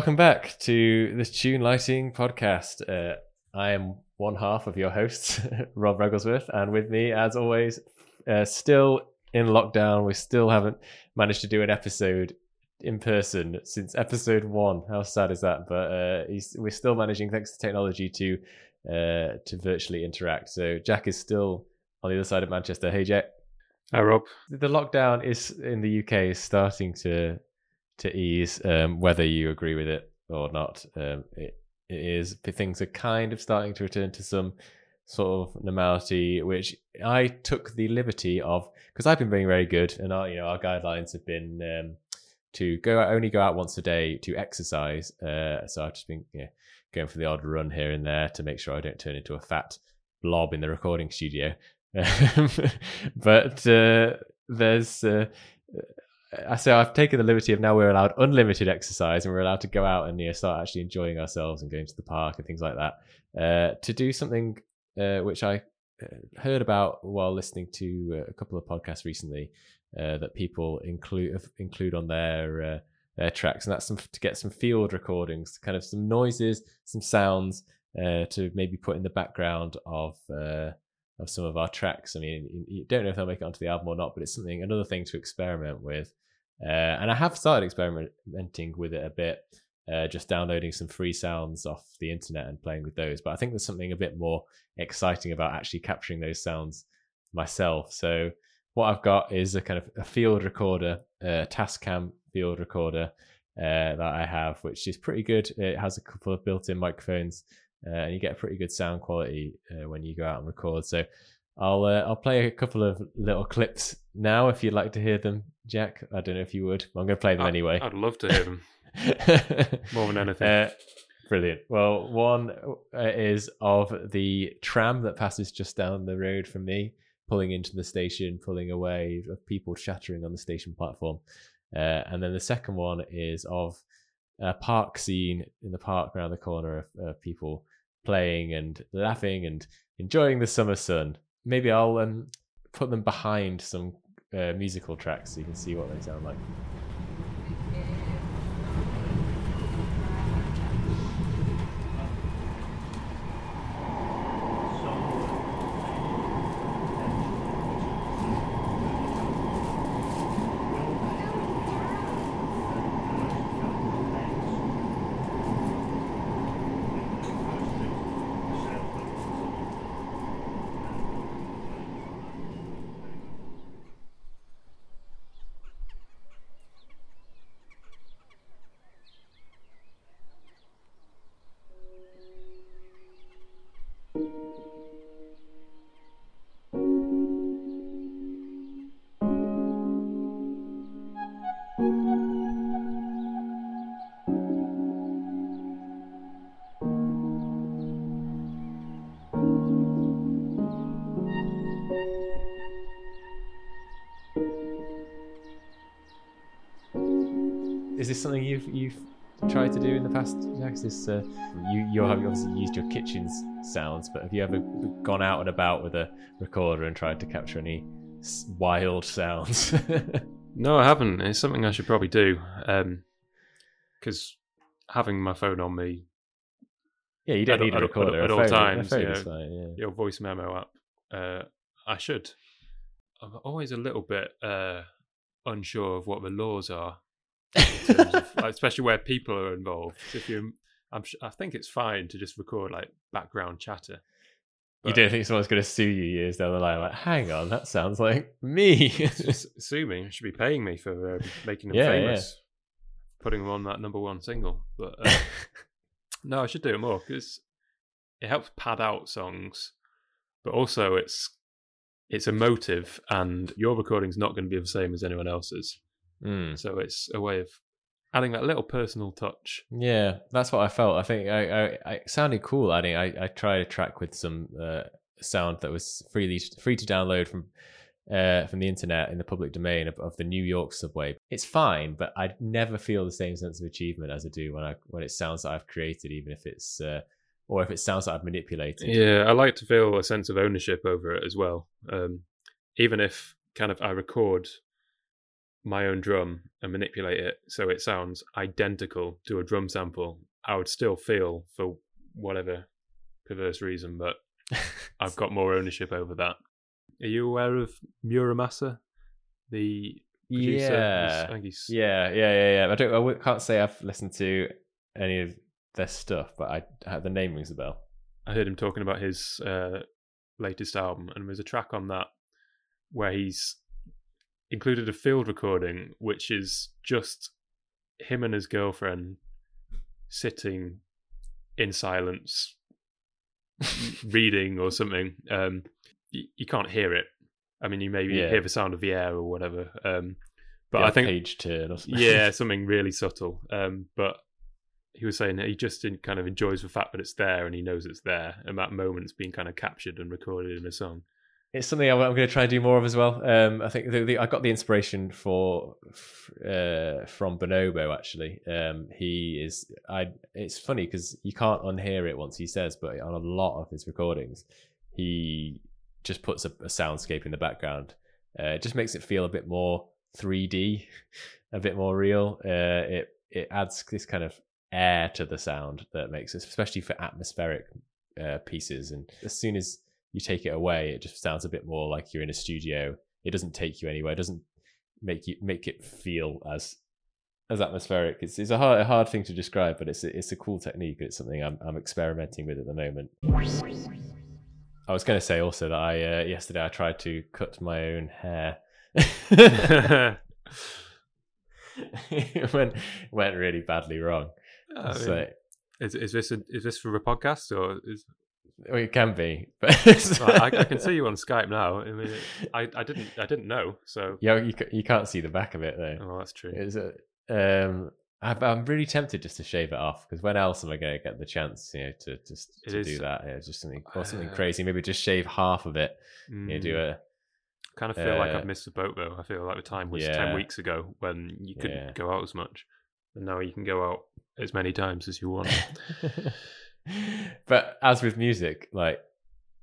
Welcome back to the Tune Lighting podcast. Uh, I am one half of your hosts, Rob Regglesworth, and with me, as always, uh, still in lockdown. We still haven't managed to do an episode in person since episode one. How sad is that? But uh, we're still managing, thanks to technology, to uh, to virtually interact. So Jack is still on the other side of Manchester. Hey, Jack. Hi, Rob. The lockdown is in the UK is starting to to ease, um, whether you agree with it or not. Um, it, it is things are kind of starting to return to some sort of normality, which I took the liberty of because I've been being very good, and our you know our guidelines have been um, to go only go out once a day to exercise. Uh, so I've just been going for the odd run here and there to make sure I don't turn into a fat blob in the recording studio. but uh, there's uh, Say I've taken the liberty of now we're allowed unlimited exercise and we're allowed to go out and you know, start actually enjoying ourselves and going to the park and things like that. Uh, to do something uh, which I uh, heard about while listening to uh, a couple of podcasts recently uh, that people include include on their uh, their tracks, and that's some, to get some field recordings, kind of some noises, some sounds to maybe put in the background of of some of our tracks. I mean, you don't know if they'll make it onto the album or not, but it's something another thing to experiment with. Uh, and I have started experimenting with it a bit, uh, just downloading some free sounds off the internet and playing with those. But I think there's something a bit more exciting about actually capturing those sounds myself. So what I've got is a kind of a field recorder, a Tascam field recorder uh, that I have, which is pretty good. It has a couple of built-in microphones, uh, and you get a pretty good sound quality uh, when you go out and record. So I'll uh, I'll play a couple of little clips now if you'd like to hear them, Jack. I don't know if you would. I'm going to play them I'd, anyway. I'd love to hear them more than anything. Uh, brilliant. Well, one uh, is of the tram that passes just down the road from me, pulling into the station, pulling away of people chattering on the station platform. Uh, and then the second one is of a park scene in the park around the corner of, of people playing and laughing and enjoying the summer sun maybe I'll um, put them behind some uh, musical tracks so you can see what they sound like. This something you've you've tried to do in the past, Jax? This uh, you you have obviously used your kitchen's sounds, but have you ever gone out and about with a recorder and tried to capture any wild sounds? no, I haven't. It's something I should probably do because um, having my phone on me. Yeah, you don't at, need a recorder at all times. You know, fine, yeah. Your voice memo app. Uh, I should. I'm always a little bit uh, unsure of what the laws are of, especially where people are involved. If you, I'm, I think it's fine to just record like background chatter. But, you don't think someone's going to sue you years down the line? Like, hang on, that sounds like me. sue me. Should be paying me for uh, making them yeah, famous, yeah. putting them on that number one single. But uh, no, I should do it more because it helps pad out songs, but also it's it's emotive, and your recording's not going to be the same as anyone else's. Mm. So it's a way of adding that little personal touch. Yeah, that's what I felt. I think I, I, I sounded cool adding. I, I tried a track with some uh, sound that was freely free to download from uh, from the internet in the public domain of, of, the New York subway. It's fine, but I never feel the same sense of achievement as I do when I when it sounds that I've created, even if it's uh, or if it sounds that I've manipulated. Yeah, I like to feel a sense of ownership over it as well. Um, even if kind of I record my own drum and manipulate it so it sounds identical to a drum sample, I would still feel for whatever perverse reason but I've got more ownership over that. Are you aware of Mura Masa, the producer? Yeah. I Yeah, yeah, yeah, yeah. I don't. I can't say I've listened to any of their stuff, but I, I the name rings a bell. I heard him talking about his uh, latest album, and there's a track on that where he's included a field recording, which is just him and his girlfriend sitting in silence, reading or something. Um, you, you can't hear it. I mean, you maybe Yeah. hear the sound of the air or whatever. Um, but The I think page turn something. yeah, something really subtle. Um, but he was saying that he just in- kind of enjoys the fact that it's there and he knows it's there, and that moment's being kind of captured and recorded in a song. It's something I'm, I'm going to try and do more of as well. Um, I think the, the, I got the inspiration for uh, from Bonobo actually. Um, he is I. It's funny because you can't unhear it once he says, but on a lot of his recordings, he just puts a, a soundscape in the background. Uh, it just makes it feel a bit more 3D, a bit more real. Uh, it it adds this kind of air to the sound that makes it, especially for atmospheric uh, pieces. And as soon as you take it away, it just sounds a bit more like you're in a studio. It doesn't take you anywhere. It doesn't make you make it feel as as atmospheric. It's it's a hard a hard thing to describe, but it's a, it's a cool technique. It's something I'm I'm experimenting with at the moment. I was going to say also that I uh, yesterday I tried to cut my own hair. it went went really badly wrong. I so is is this a, is this for a podcast or is well, it can be, but I, I can see you on Skype now? I mean, I, I didn't I didn't know, so Yeah, you you can't see the back of it though. oh, that's true. Is it? Um, I, I'm really tempted just to shave it off because when else am I going to get the chance, you know, to just to do that? Yeah, just something or something Uh, crazy. Maybe just shave half of it. You know, do Mm, a kind of feel like uh, I've missed the boat though. I feel like the time was Yeah. ten weeks ago when you couldn't Yeah. go out as much, and now you can go out as many times as you want. but as with music, like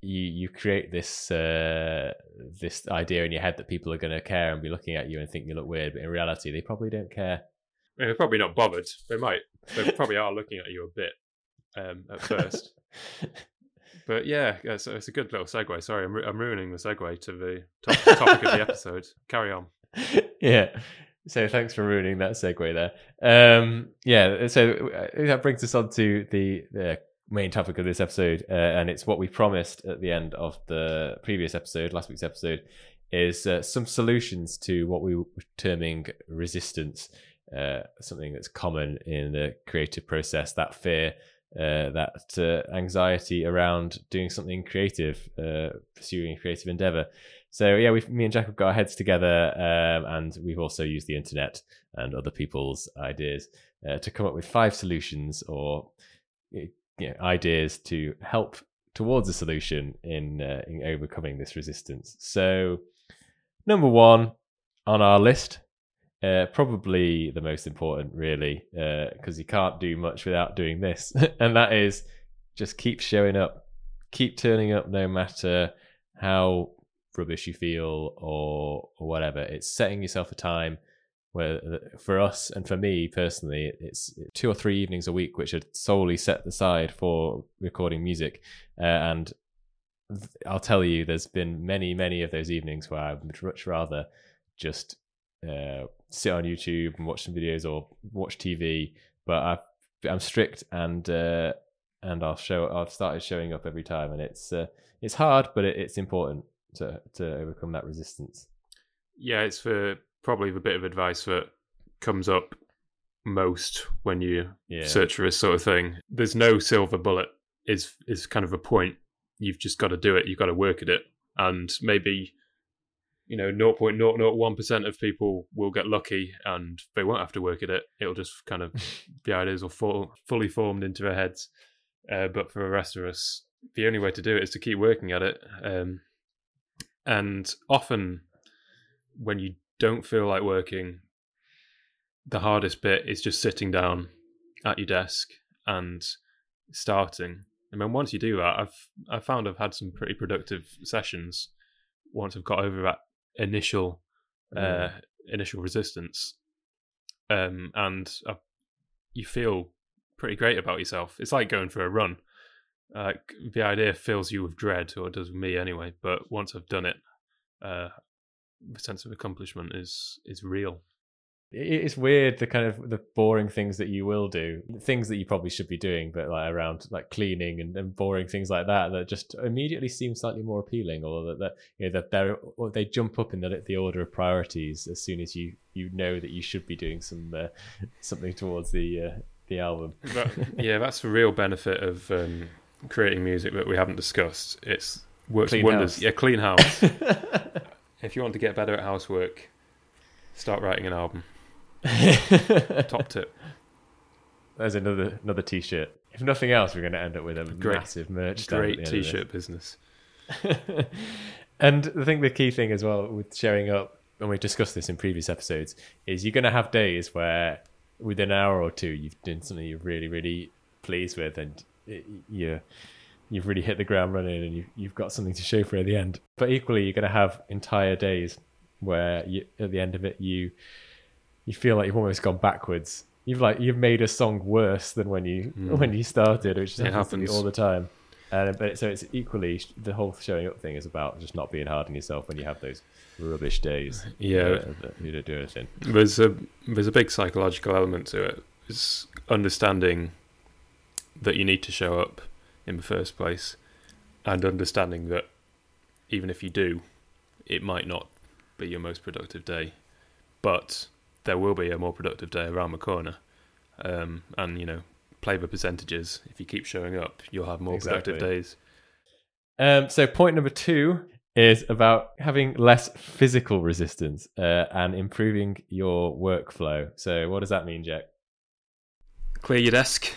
you you create this uh this idea in your head that people are going to care and be looking at you and think you look weird, but in reality, they probably don't care. I mean, they're probably not bothered. They might. They probably are looking at you a bit um, at first. But yeah, so it's a good little segue. Sorry, I'm, ru- I'm ruining the segue to the top- topic of the episode. Carry on. yeah. So thanks for ruining that segue there. Um, yeah. So uh, that brings us on to the, the main topic of this episode, uh, and it's what we promised at the end of the previous episode, last week's episode, is uh, some solutions to what we were terming resistance, uh, something that's common in the creative process, that fear. Uh, that uh, anxiety around doing something creative, pursuing a creative endeavor. So yeah, we me and Jack have got our heads together, um, and we've also used the internet and other people's ideas uh, to come up with five solutions or you know, ideas to help towards a solution in uh, in overcoming this resistance. So number one on our list, uh, probably the most important, really, because you can't do much without doing this, and that is just keep showing up, keep turning up, no matter how rubbish you feel or or whatever. It's setting yourself a time where for us and for me personally, it's two or three evenings a week which are solely set aside for recording music, uh, and th- I'll tell you, there's been many many of those evenings where I would much rather just uh, sit on YouTube and watch some videos or watch TV, but I've, I'm strict and uh, and I'll show I've started showing up every time, and it's uh, it's hard, but it, it's important to to overcome that resistance. Yeah, it's for probably the bit of advice that comes up most when you Yeah, search for this sort of thing. There's no silver bullet. Is is kind of a point. You've just got to do it. You've got to work at it, and maybe you know 0.001 percent of people will get lucky and they won't have to work at it. It'll just kind of the ideas will fall fully formed into their heads. Uh, but for the rest of us, the only way to do it is to keep working at it. Um, and often, when you don't feel like working, the hardest bit is just sitting down at your desk and starting. And then once you do that, I've I found I've had some pretty productive sessions once I've got over that initial uh, initial resistance, um, and uh, you feel pretty great about yourself. It's like going for a run. Uh, the idea fills you with dread, or it does with me anyway. But once I've done it, uh, the sense of accomplishment is is real it's weird the kind of the boring things that you will do things that you probably should be doing but like around like cleaning and, and boring things like that that just immediately seem slightly more appealing or that, that you know that they're or they jump up in the, the order of priorities as soon as you you know that you should be doing some uh, something towards the uh, the album but, yeah that's the real benefit of um, creating music that we haven't discussed it's works clean wonders house. yeah clean house if you want to get better at housework start writing an album Top tip. There's another another t-shirt. If nothing else, we're going to end up with a great, massive merch. Great t-shirt business. and I think the key thing as well with showing up, and we've discussed this in previous episodes, is you're going to have days where within an hour or two you've done something you're really really pleased with, and you you've really hit the ground running, and you, you've got something to show for at the end. But equally, you're going to have entire days where you, at the end of it you you feel like you've almost gone backwards. You've like you've made a song worse than when you mm. when you started, which happens, happens. all the time. And but so it's equally the whole showing up thing is about just not being hard on yourself when you have those rubbish days. Yeah, uh, you don't do anything. There's a there's a big psychological element to it. It's understanding that you need to show up in the first place, and understanding that even if you do, it might not be your most productive day, but there will be a more productive day around the corner. Um, and you know, play the percentages. If you keep showing up, you'll have more exactly. productive days. Um, so point number two is about having less physical resistance uh, and improving your workflow. So what does that mean, Jack? Clear your desk.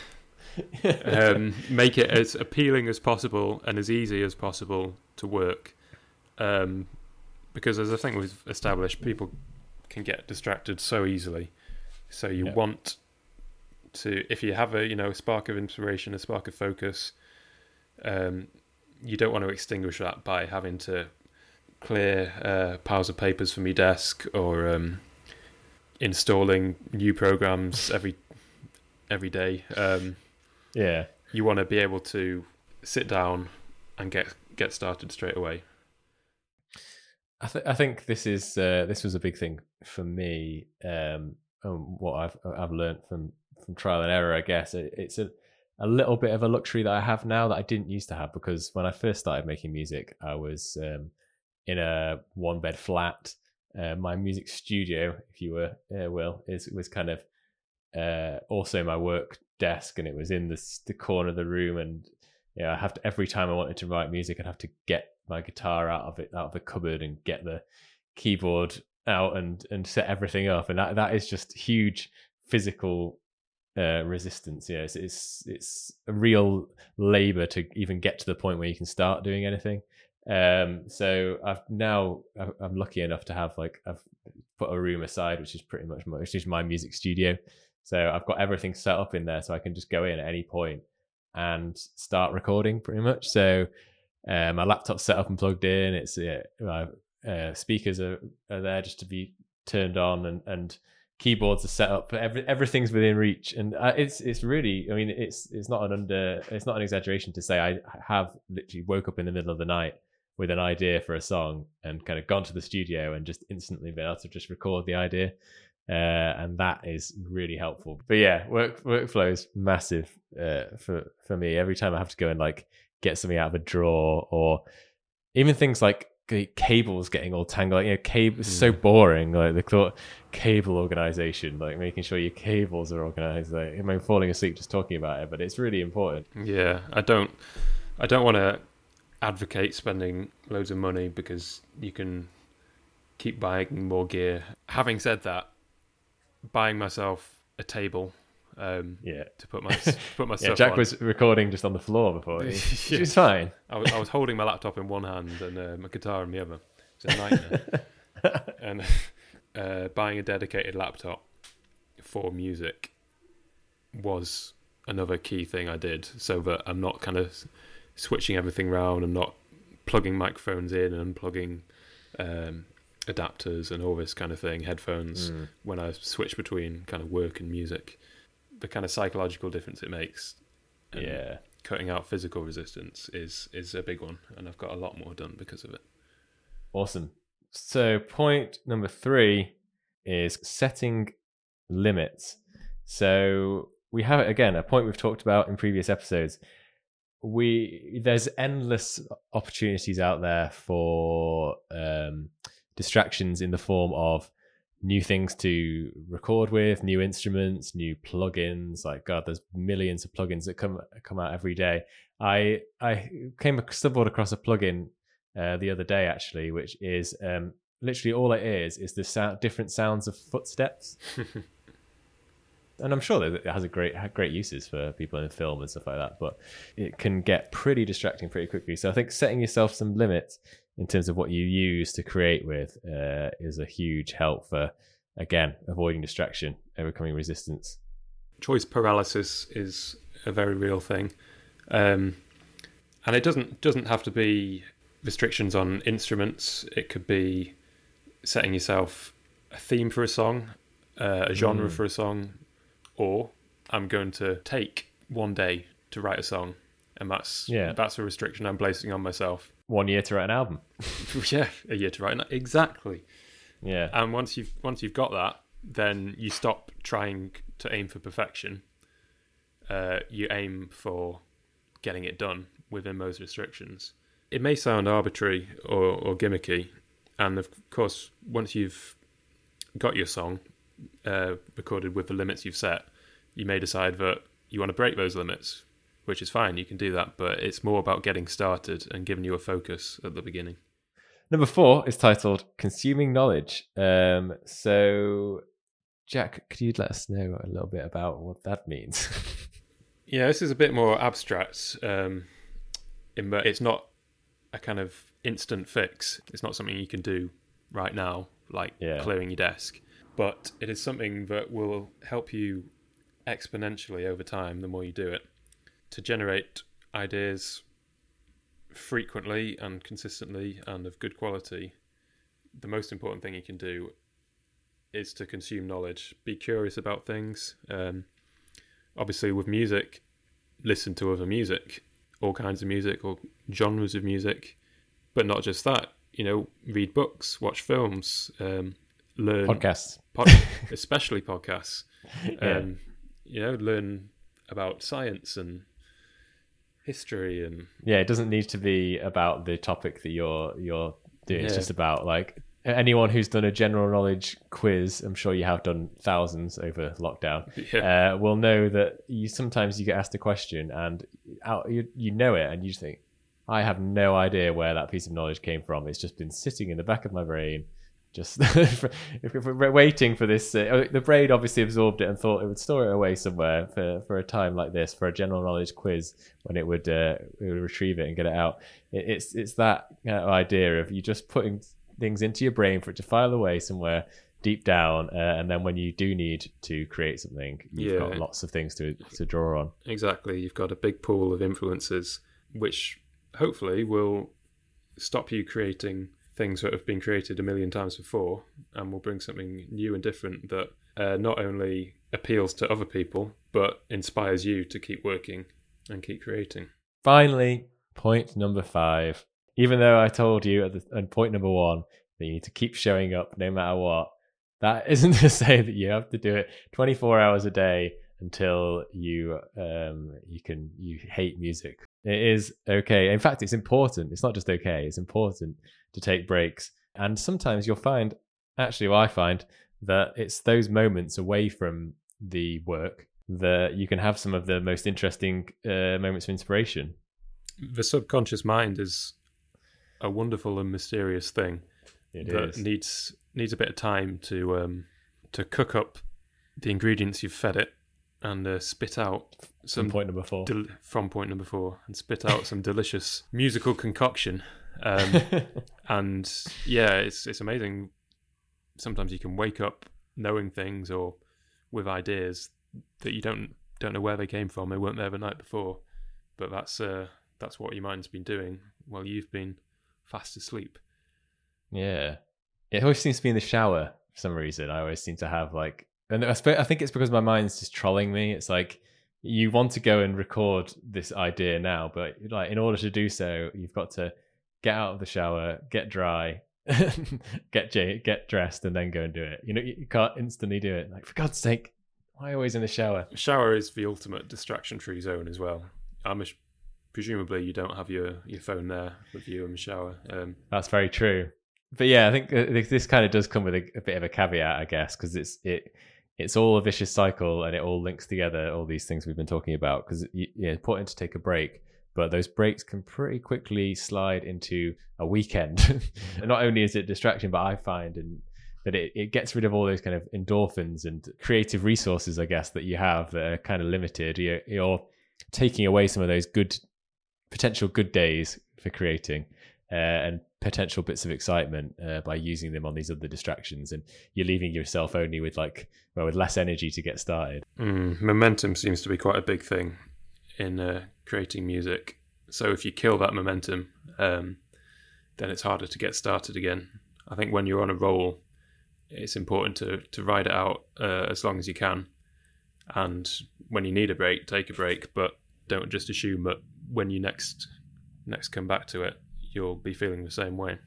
Um, make it as appealing as possible and as easy as possible to work. Um, because as I think we've established, people can get distracted so easily. So you yeah. want to, if you have a you know a spark of inspiration, a spark of focus, um, you don't want to extinguish that by having to clear uh, piles of papers from your desk or um, installing new programs every every day. Um, yeah, you want to be able to sit down and get get started straight away. I, th- I think this is uh, this was a big thing for me. Um, and what I've I've learned from from trial and error, I guess it, it's a a little bit of a luxury that I have now that I didn't used to have because when I first started making music, I was um, in a one bed flat. Uh, my music studio, if you were uh, will, is was kind of uh, also my work desk, and it was in the the corner of the room. And yeah, I have to every time I wanted to write music, I'd have to get my guitar out of it out of the cupboard and get the keyboard out and and set everything up and that that is just huge physical uh, resistance yeah it's, it's it's a real labor to even get to the point where you can start doing anything um so i've now i'm lucky enough to have like i've put a room aside which is pretty much my, which is my music studio so i've got everything set up in there so i can just go in at any point and start recording pretty much so uh, my laptop's set up and plugged in. It's uh, my uh, speakers are, are there just to be turned on, and and keyboards are set up. Every, everything's within reach, and uh, it's it's really. I mean, it's it's not an under. It's not an exaggeration to say I have literally woke up in the middle of the night with an idea for a song and kind of gone to the studio and just instantly been able to just record the idea. Uh, and that is really helpful. But yeah, work workflow is massive uh, for for me. Every time I have to go and like get something out of a drawer or even things like cables getting all tangled. You know, cable is so hmm. boring. Like the thought cable organization, like making sure your cables are organized. Like, I mean, falling asleep just talking about it, but it's really important. Yeah, I don't, I don't want to advocate spending loads of money because you can keep buying more gear. Having said that, buying myself a table um, yeah. To put my to put my yeah, Jack on. was recording just on the floor before. He, yeah. Which fine. I was, I was holding my laptop in one hand and uh, my guitar in the other. It's a nightmare. and uh, buying a dedicated laptop for music was another key thing I did, so that I'm not kind of switching everything around. I'm not plugging microphones in and unplugging um, adapters and all this kind of thing, headphones, mm. when I switch between kind of work and music, the kind of psychological difference it makes. yeah. Cutting out physical resistance is is a big one, and I've got a lot more done because of it. Awesome. So point number three is setting limits. So we have again, a point we've talked about in previous episodes. We there's endless opportunities out there for um, distractions in the form of new things to record with, new instruments, new plugins. Like God, there's millions of plugins that come come out every day. I I came stumbled across a plugin uh, the other day actually, which is um, literally all it is is the sound, different sounds of footsteps. and I'm sure that it has a great great uses for people in film and stuff like that, but it can get pretty distracting pretty quickly. So I think setting yourself some limits in terms of what you use to create with uh, is a huge help for again avoiding distraction, overcoming resistance. Choice paralysis is a very real thing, um, and it doesn't doesn't have to be restrictions on instruments. It could be setting yourself a theme for a song, uh, a genre mm. for a song, or I'm going to take one day to write a song, and that's yeah. that's a restriction I'm placing on myself. One year to write an album. yeah, a year to write an exactly. Yeah, and once you've once you've got that, then you stop trying to aim for perfection. Uh, you aim for getting it done within those restrictions. It may sound arbitrary or, or gimmicky, and of course, once you've got your song uh, recorded with the limits you've set, you may decide that you want to break those limits, which is fine. You can do that, but it's more about getting started and giving you a focus at the beginning. Number four is titled "Consuming Knowledge." Um, so, Jack, could you let us know a little bit about what that means? yeah, this is a bit more abstract. Um, in that it's not a kind of instant fix. It's not something you can do right now, like yeah. clearing your desk. But it is something that will help you exponentially over time the more you do it to generate ideas frequently and consistently and of good quality. The most important thing you can do is to consume knowledge, be curious about things. Um, obviously, with music, listen to other music, all kinds of music or genres of music but not just that. You know, read books, watch films, um, learn podcasts, pod- especially podcasts. yeah. Um, you know, learn about science and history and yeah, it doesn't need to be about the topic that you're you're doing. Yeah. It's just about like anyone who's done a general knowledge quiz, I'm sure you have done thousands over lockdown, yeah. uh, will know that you sometimes you get asked a question and out, you you know it and you just think, I have no idea where that piece of knowledge came from. It's just been sitting in the back of my brain, just if, we're waiting for this. Uh, oh, the brain obviously absorbed it and thought it would store it away somewhere for, for a time like this, for a general knowledge quiz when it would, uh, it would retrieve it and get it out. It, it's it's that of idea of you just putting things into your brain for it to file away somewhere deep down, uh, and then when you do need to create something, you've yeah. got lots of things to to draw on. Exactly, you've got a big pool of influences which hopefully will stop you creating things that have been created a million times before and we'll bring something new and different that uh, not only appeals to other people but inspires you to keep working and keep creating. Finally, point number five. Even though I told you at, the, at point number one that you need to keep showing up no matter what, that isn't to say that you have to do it 24 hours a day until you um you can you hate music it is okay. In fact it's important. It's not just okay. It's important to take breaks. And sometimes you'll find actually well, i find that it's those moments away from the work that you can have some of the most interesting uh, moments of inspiration. The subconscious mind is a wonderful and mysterious thing it that is. needs needs a bit of time to um to cook up the ingredients you've fed it and uh, spit out some from point number four del- from point number four and spit out some delicious musical concoction. Um, and yeah, it's it's amazing. Sometimes you can wake up knowing things or with ideas that you don't don't know where they came from. They weren't there the night before, but that's uh, that's what your mind's been doing while you've been fast asleep. Yeah, It always seems to be in the shower for some reason. I always seem to have like, and I, I think it's because my mind's just trolling me. It's like you want to go and record this idea now, but like in order to do so, you've got to get out of the shower, get dry, get get dressed, and then go and do it. You know, you can't instantly do it. Like for God's sake, why always in the shower? Shower is the ultimate distraction-free zone as well. I'm presumably you don't have your your phone there with you in the shower. Um, That's very true. But yeah, I think uh, this kind of does come with a, a bit of a caveat, I guess, because it's it it's all a vicious cycle and it all links together all these things we've been talking about because yeah, important to take a break but those breaks can pretty quickly slide into a weekend. And not only is it distraction but i find and that it, it gets rid of all those kind of endorphins and creative resources i guess that you have that are kind of limited. You're, you're taking away some of those good potential good days for creating uh, and potential bits of excitement uh, by using them on these other distractions and you're leaving yourself only with like well with less energy to get started. Mm, momentum seems to be quite a big thing in uh, creating music. So if you kill that momentum um, then it's harder to get started again. I think when you're on a roll it's important to to ride it out uh, as long as you can. And when you need a break take a break but don't just assume that when you next next come back to it you'll be feeling the same way.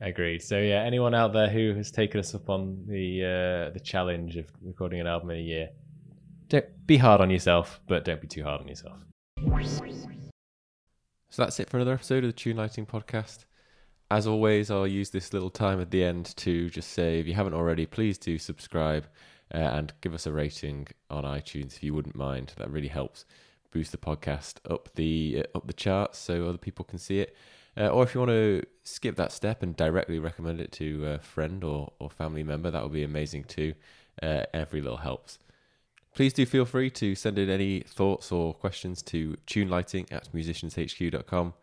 Agreed. So yeah, anyone out there who has taken us up on the uh, the challenge of recording an album in a year, don't be hard on yourself, but don't be too hard on yourself. So that's it for another episode of the Tune Lighting Podcast. As always, I'll use this little time at the end to just say, if you haven't already, please do subscribe uh, and give us a rating on iTunes if you wouldn't mind. That really helps boost the podcast up the uh, up the charts so other people can see it. Uh, or if you want to skip that step and directly recommend it to a friend or, or family member, that would be amazing too. Uh, every little helps. Please do feel free to send in any thoughts or questions to tunelighting at musicianshq.com.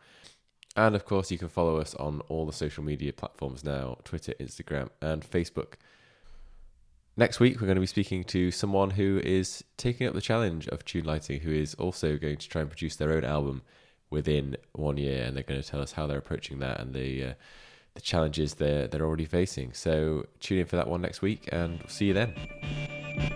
And of course, you can follow us on all the social media platforms now Twitter, Instagram, and Facebook. Next week, we're going to be speaking to someone who is taking up the challenge of tune lighting, who is also going to try and produce their own album within one year, and they're going to tell us how they're approaching that and the uh, the challenges they're they're already facing. So tune in for that one next week, and we'll see you then.